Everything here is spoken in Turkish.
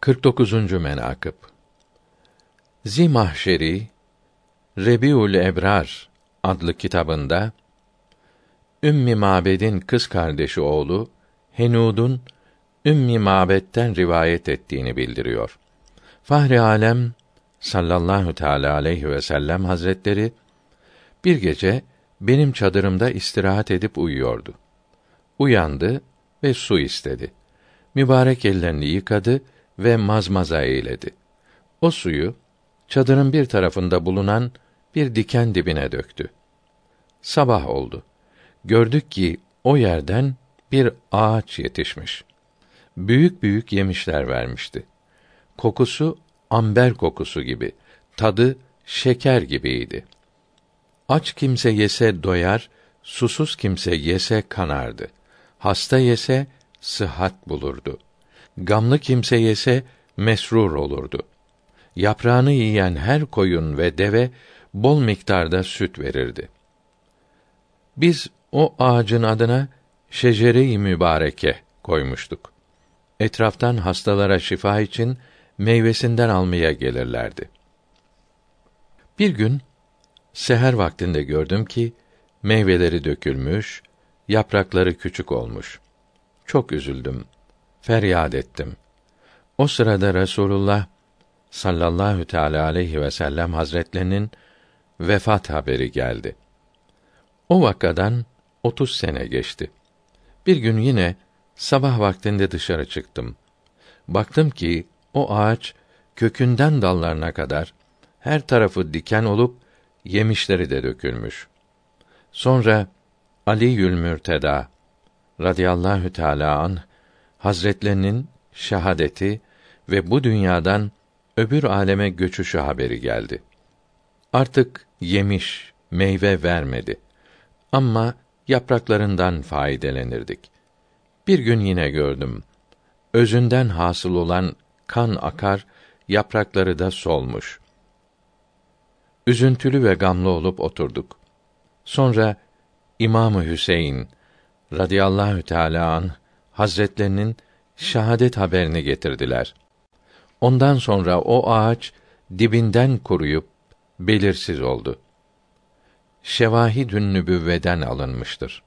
49. menakıb Zimahşeri Rebiul Ebrar adlı kitabında Ümmi Mabed'in kız kardeşi oğlu Henud'un Ümmi Mabed'den rivayet ettiğini bildiriyor. Fahri Alem sallallahu teala aleyhi ve sellem hazretleri bir gece benim çadırımda istirahat edip uyuyordu. Uyandı ve su istedi. Mübarek ellerini yıkadı ve mazmaza eyledi. O suyu çadırın bir tarafında bulunan bir diken dibine döktü. Sabah oldu. Gördük ki o yerden bir ağaç yetişmiş. Büyük büyük yemişler vermişti. Kokusu amber kokusu gibi, tadı şeker gibiydi. Aç kimse yese doyar, susuz kimse yese kanardı. Hasta yese sıhhat bulurdu. Gamlı kimse yese mesrur olurdu. Yaprağını yiyen her koyun ve deve bol miktarda süt verirdi. Biz o ağacın adına şecere-i mübareke koymuştuk. Etraftan hastalara şifa için meyvesinden almaya gelirlerdi. Bir gün seher vaktinde gördüm ki meyveleri dökülmüş, yaprakları küçük olmuş. Çok üzüldüm. Feryat ettim. O sırada Resulullah sallallahu teala aleyhi ve sellem hazretlerinin vefat haberi geldi. O vakadan otuz sene geçti. Bir gün yine sabah vaktinde dışarı çıktım. Baktım ki o ağaç kökünden dallarına kadar her tarafı diken olup yemişleri de dökülmüş. Sonra Ali Yülmürteda radıyallahu teala an Hazretlerinin şehadeti ve bu dünyadan öbür aleme göçüşü haberi geldi. Artık yemiş, meyve vermedi. Ama yapraklarından faydelenirdik. Bir gün yine gördüm. Özünden hasıl olan kan akar, yaprakları da solmuş. Üzüntülü ve gamlı olup oturduk. Sonra İmamı Hüseyin radıyallahu teala an Hazretlerinin şahadet haberini getirdiler. Ondan sonra o ağaç dibinden kuruyup belirsiz oldu. Şevahidün nübüvveden alınmıştır.